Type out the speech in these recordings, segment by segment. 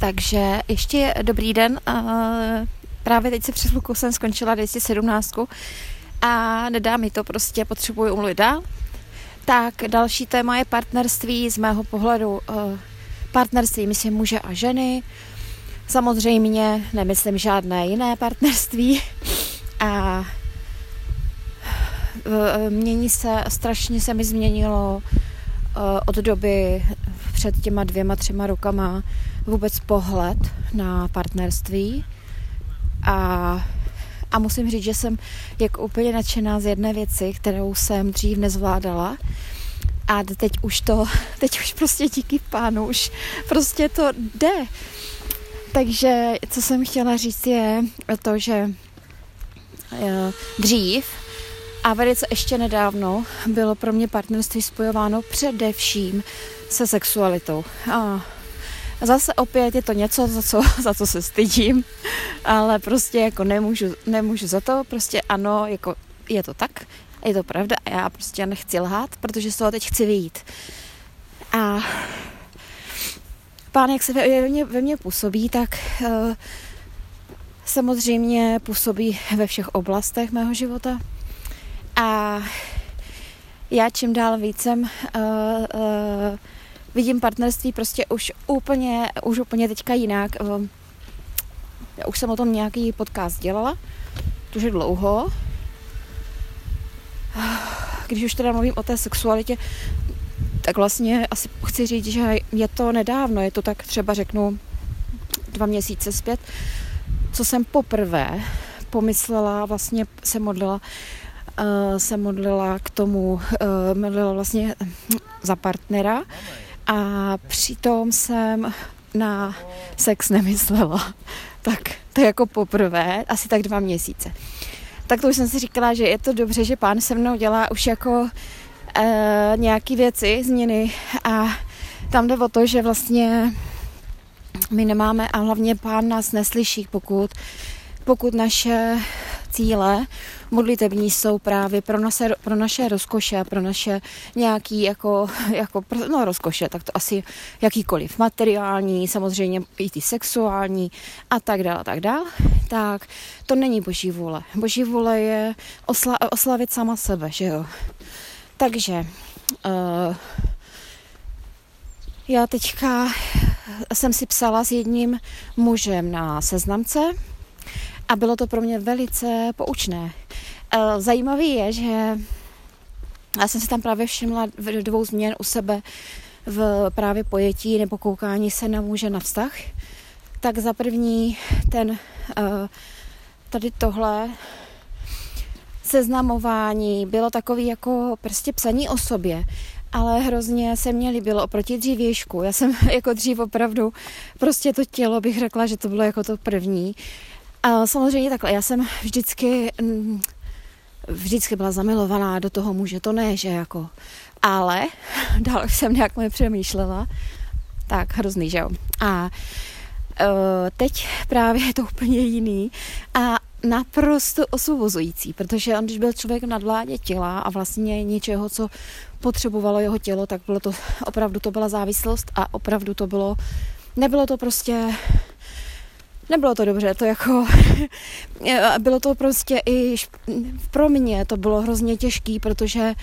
Takže ještě dobrý den. Právě teď se přes chvilku jsem skončila 217 a nedá mi to, prostě potřebuji umluvit dál. Tak další téma je partnerství z mého pohledu. Eh, partnerství, myslím, muže a ženy. Samozřejmě nemyslím žádné jiné partnerství. A eh, mění se, strašně se mi změnilo eh, od doby před těma dvěma, třema rokama vůbec pohled na partnerství a, a musím říct, že jsem jako úplně nadšená z jedné věci, kterou jsem dřív nezvládala a teď už to, teď už prostě díky pánu, už prostě to jde. Takže co jsem chtěla říct je to, že eh, dřív a velice ještě nedávno bylo pro mě partnerství spojováno především se sexualitou. A zase opět je to něco, za co, za co se stydím, ale prostě jako nemůžu, nemůžu za to, prostě ano, jako je to tak, je to pravda a já prostě nechci lhát, protože z toho teď chci vyjít. A pán, jak se ve mě, ve mně působí, tak uh, samozřejmě působí ve všech oblastech mého života. A já čím dál vícem uh, uh, vidím partnerství prostě už úplně, už úplně teďka jinak. Já už jsem o tom nějaký podcast dělala, to je dlouho. Když už teda mluvím o té sexualitě, tak vlastně asi chci říct, že je to nedávno, je to tak třeba řeknu dva měsíce zpět, co jsem poprvé pomyslela, vlastně se modlila, se modlila k tomu, uh, modlila vlastně za partnera, a přitom jsem na sex nemyslela. Tak to je jako poprvé, asi tak dva měsíce. Tak to už jsem si říkala, že je to dobře, že pán se mnou dělá už jako e, nějaký věci, změny a tam jde o to, že vlastně my nemáme a hlavně pán nás neslyší, pokud, pokud naše cíle modlitební jsou právě pro naše, pro naše rozkoše, pro naše nějaký jako, jako no rozkoše, tak to asi jakýkoliv materiální, samozřejmě i ty sexuální a tak dále, tak dále, tak to není boží vůle. Boží vůle je osla, oslavit sama sebe, že jo. Takže uh, já teďka jsem si psala s jedním mužem na seznamce, a bylo to pro mě velice poučné. Eh, zajímavý je, že já jsem si tam právě všimla dvou změn u sebe v právě pojetí nebo koukání se na muže na vztah. Tak za první ten eh, tady tohle seznamování bylo takový jako prostě psaní o sobě, ale hrozně se mě líbilo oproti dřívějšku. Já jsem jako dřív opravdu prostě to tělo bych řekla, že to bylo jako to první. A samozřejmě takhle, já jsem vždycky, mm, vždycky byla zamilovaná do toho muže, to ne, že jako, ale dál jsem nějak mě přemýšlela, tak hrozný, že jo. A uh, teď právě je to úplně jiný a naprosto osvobozující, protože on, když byl člověk na vládě těla a vlastně něčeho, co potřebovalo jeho tělo, tak bylo to, opravdu to byla závislost a opravdu to bylo, nebylo to prostě nebylo to dobře, to jako, bylo to prostě i pro mě to bylo hrozně těžký, protože,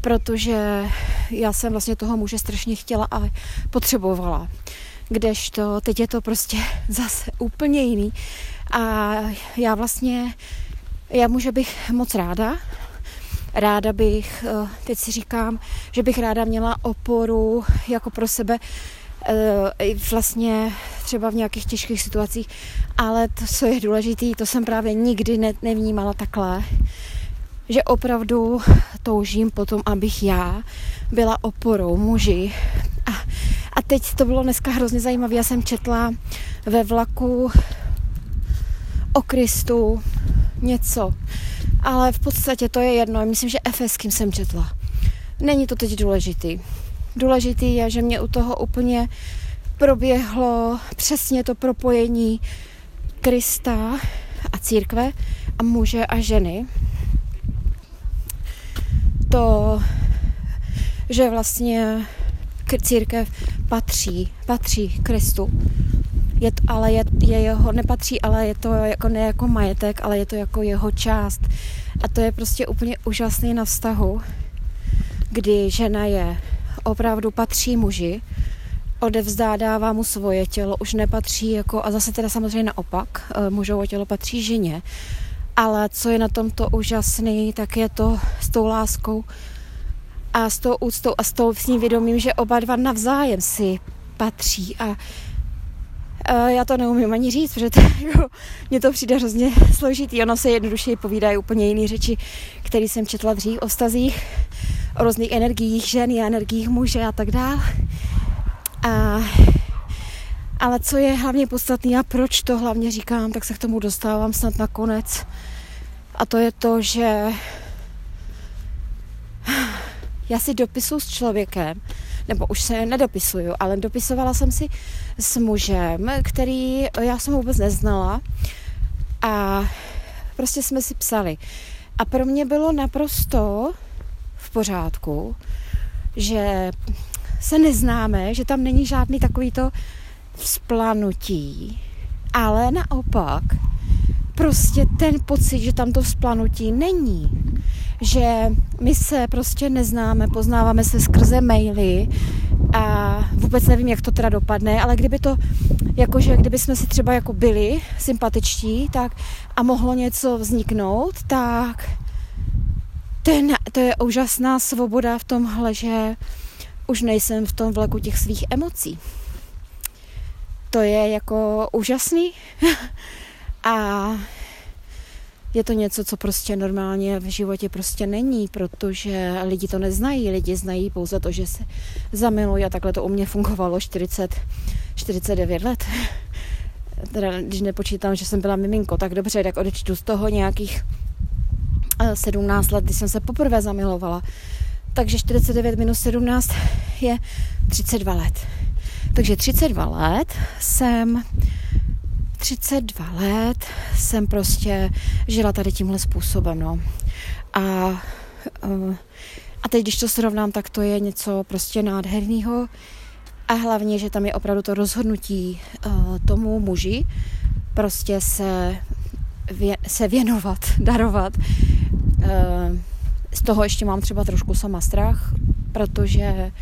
protože já jsem vlastně toho muže strašně chtěla a potřebovala. Kdežto teď je to prostě zase úplně jiný a já vlastně, já muže bych moc ráda, ráda bych, eh, teď si říkám, že bych ráda měla oporu jako pro sebe vlastně třeba v nějakých těžkých situacích, ale to, co je důležité, to jsem právě nikdy ne, nevnímala takhle, že opravdu toužím potom, abych já byla oporou muži. A, a teď to bylo dneska hrozně zajímavé. Já jsem četla ve vlaku o Kristu něco, ale v podstatě to je jedno. Myslím, že Efeským jsem četla. Není to teď důležitý. Důležitý je, že mě u toho úplně proběhlo přesně to propojení Krista a církve a muže a ženy. To, že vlastně církev patří, patří Kristu. je ale je, je jeho, nepatří, ale je to jako ne jako majetek, ale je to jako jeho část. A to je prostě úplně úžasný na vztahu, kdy žena je opravdu patří muži, odevzdá, dává mu svoje tělo, už nepatří jako, a zase teda samozřejmě naopak, eh, mužovo tělo patří ženě. Ale co je na tomto úžasný, tak je to s tou láskou a s tou úctou a s tou s ním vědomím, že oba dva navzájem si patří a Uh, já to neumím ani říct, protože to, jako, mně to přijde hrozně složitý. Ono se jednoduše povídají úplně jiné řeči, které jsem četla dřív o stazích, o různých energiích ženy a energiích muže a tak dále. A, ale co je hlavně podstatné a proč to hlavně říkám, tak se k tomu dostávám snad nakonec. A to je to, že já si dopisuju s člověkem, nebo už se nedopisuju, ale dopisovala jsem si s mužem, který já jsem vůbec neznala a prostě jsme si psali. A pro mě bylo naprosto v pořádku, že se neznáme, že tam není žádný takovýto vzplanutí, ale naopak prostě ten pocit, že tam to vzplanutí není. Že my se prostě neznáme, poznáváme se skrze maily a vůbec nevím, jak to teda dopadne, ale kdyby to, jakože kdyby jsme si třeba jako byli sympatičtí, tak a mohlo něco vzniknout, tak ten, to je úžasná svoboda v tomhle, že už nejsem v tom vleku těch svých emocí. To je jako úžasný a je to něco, co prostě normálně v životě prostě není, protože lidi to neznají, lidi znají pouze to, že se zamilují a takhle to u mě fungovalo 40, 49 let. Teda, když nepočítám, že jsem byla miminko, tak dobře, tak odečtu z toho nějakých 17 eh, let, kdy jsem se poprvé zamilovala takže 49 minus 17 je 32 let. Takže 32 let jsem 32 let jsem prostě žila tady tímhle způsobem, no. A, eh, a teď, když to srovnám, tak to je něco prostě nádherného. A hlavně, že tam je opravdu to rozhodnutí uh, tomu muži prostě se, vě, se věnovat, darovat. Uh, z toho ještě mám třeba trošku sama strach, protože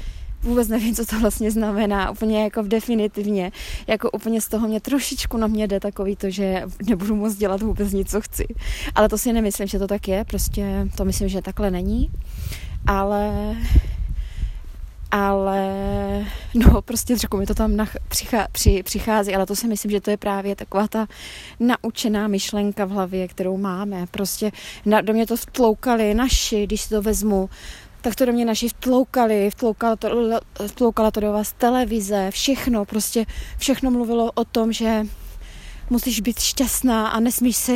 vůbec nevím, co to vlastně znamená, úplně jako v definitivně, jako úplně z toho mě trošičku na mě jde takový to, že nebudu moc dělat vůbec nic, co chci. Ale to si nemyslím, že to tak je, prostě to myslím, že takhle není, ale ale no prostě řeknu mi to tam nach, přichá, při, přichází, ale to si myslím, že to je právě taková ta naučená myšlenka v hlavě, kterou máme. Prostě na, do mě to vtloukali naši, když si to vezmu, tak to do mě naši vtloukali, vtloukala to, vtloukala to do vás televize, všechno, prostě všechno mluvilo o tom, že musíš být šťastná a nesmíš se,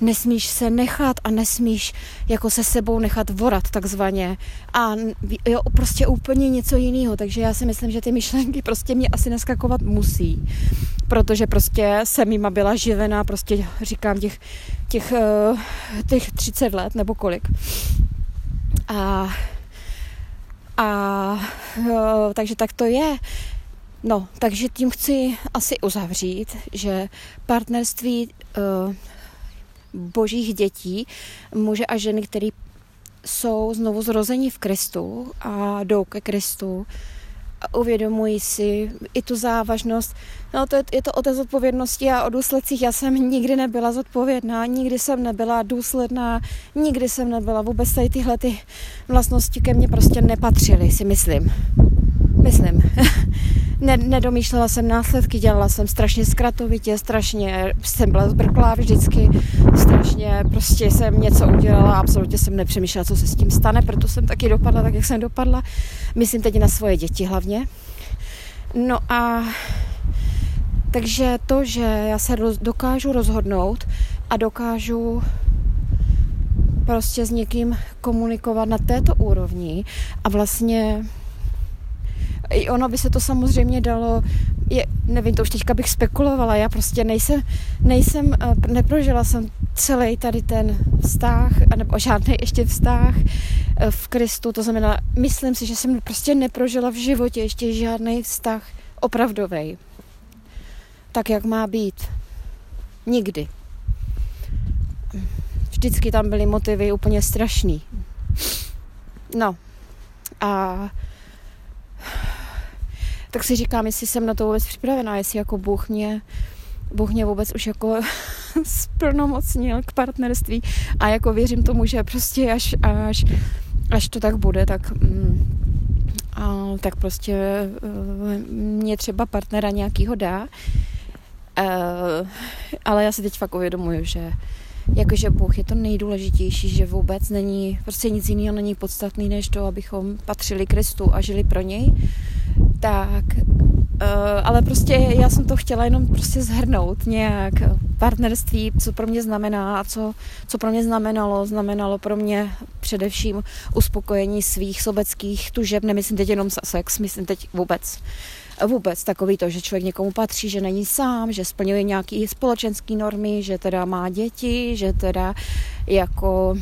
nesmíš se nechat a nesmíš jako se sebou nechat vorat takzvaně. A jo, prostě úplně něco jiného. Takže já si myslím, že ty myšlenky prostě mě asi naskakovat musí. Protože prostě jsem jima byla živená, prostě říkám těch, těch, eh, těch 30 let nebo kolik. A a jo, takže tak to je. No, takže tím chci asi uzavřít, že partnerství uh, božích dětí, muže a ženy, který jsou znovu zrození v Kristu a jdou ke Kristu, a uvědomují si i tu závažnost. No to je, je to o té zodpovědnosti a o důsledcích. Já jsem nikdy nebyla zodpovědná, nikdy jsem nebyla důsledná, nikdy jsem nebyla. Vůbec tady tyhle ty vlastnosti ke mně prostě nepatřily, si myslím. Myslím. ne, nedomýšlela jsem následky, dělala jsem strašně zkratovitě, strašně jsem byla zbrklá vždycky, strašně prostě jsem něco udělala, absolutně jsem nepřemýšlela, co se s tím stane, proto jsem taky dopadla tak, jak jsem dopadla. Myslím teď na svoje děti hlavně. No a takže to, že já se dokážu rozhodnout a dokážu prostě s někým komunikovat na této úrovni a vlastně i ono by se to samozřejmě dalo, je, nevím, to už teďka bych spekulovala, já prostě nejsem, nejsem, eh, neprožila jsem celý tady ten vztah, nebo žádný ještě vztah eh, v Kristu, to znamená, myslím si, že jsem prostě neprožila v životě ještě žádný vztah opravdový. tak, jak má být. Nikdy. Vždycky tam byly motivy úplně strašný. No. A tak si říkám, jestli jsem na to vůbec připravená, jestli jako Bůh mě, Bůh mě vůbec už jako splnomocnil k partnerství a jako věřím tomu, že prostě až, až, až to tak bude, tak mm, a, tak prostě uh, mě třeba partnera nějakýho dá. Uh, ale já si teď fakt uvědomuju, že jakože Bůh je to nejdůležitější, že vůbec není, prostě nic jiného není podstatný, než to, abychom patřili Kristu a žili pro něj. Tak, uh, ale prostě já jsem to chtěla jenom prostě zhrnout nějak partnerství, co pro mě znamená a co, co pro mě znamenalo. Znamenalo pro mě především uspokojení svých sobeckých tužeb, nemyslím teď jenom sex, myslím teď vůbec vůbec takový to, že člověk někomu patří, že není sám, že splňuje nějaké společenské normy, že teda má děti, že teda jako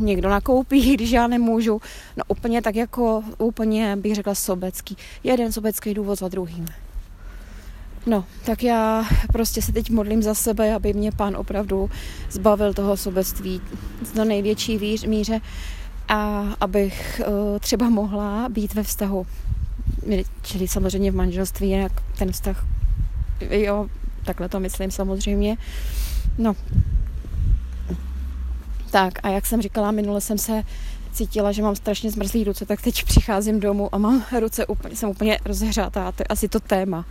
někdo nakoupí, když já nemůžu. No úplně tak jako, úplně bych řekla sobecký. Jeden sobecký důvod za druhým. No, tak já prostě se teď modlím za sebe, aby mě pán opravdu zbavil toho sobectví do největší míře a abych uh, třeba mohla být ve vztahu čili samozřejmě v manželství, jak ten vztah, jo, takhle to myslím samozřejmě. No, tak a jak jsem říkala, minule jsem se cítila, že mám strašně zmrzlý ruce, tak teď přicházím domů a mám ruce úplně, jsem úplně rozehřátá, to je asi to téma.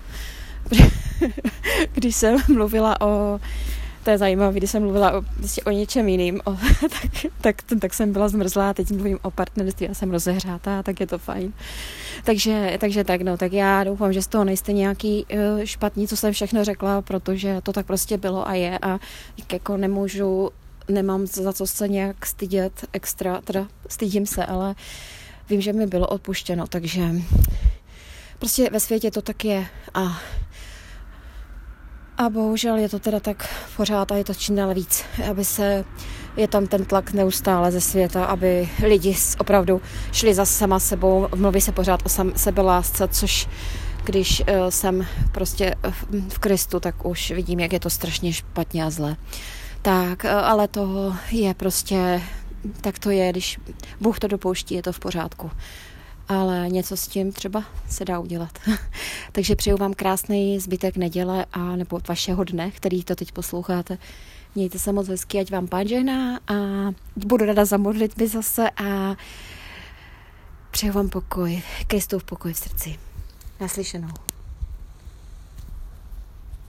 Když jsem mluvila o to je zajímavé, když jsem mluvila o, vlastně o něčem jiným, o, tak, tak, tak jsem byla zmrzlá, teď mluvím o partnerství a jsem rozehřátá, tak je to fajn. Takže, takže tak, no, tak já doufám, že z toho nejste nějaký uh, špatný, co jsem všechno řekla, protože to tak prostě bylo a je a jako nemůžu, nemám za co se nějak stydět extra, teda stydím se, ale vím, že mi bylo odpuštěno, takže prostě ve světě to tak je a a bohužel je to teda tak pořád a je to čím dál víc, aby se, je tam ten tlak neustále ze světa, aby lidi opravdu šli za sama sebou, mluví se pořád o sam, sebelásce, což když uh, jsem prostě v, Kristu, tak už vidím, jak je to strašně špatně a zle. Tak, uh, ale to je prostě, tak to je, když Bůh to dopouští, je to v pořádku ale něco s tím třeba se dá udělat. Takže přeju vám krásný zbytek neděle a nebo vašeho dne, který to teď posloucháte. Mějte se moc hezky, ať vám pán žehná a budu rada za modlitby zase a přeju vám pokoj, Kristův pokoj v srdci. Naslyšenou.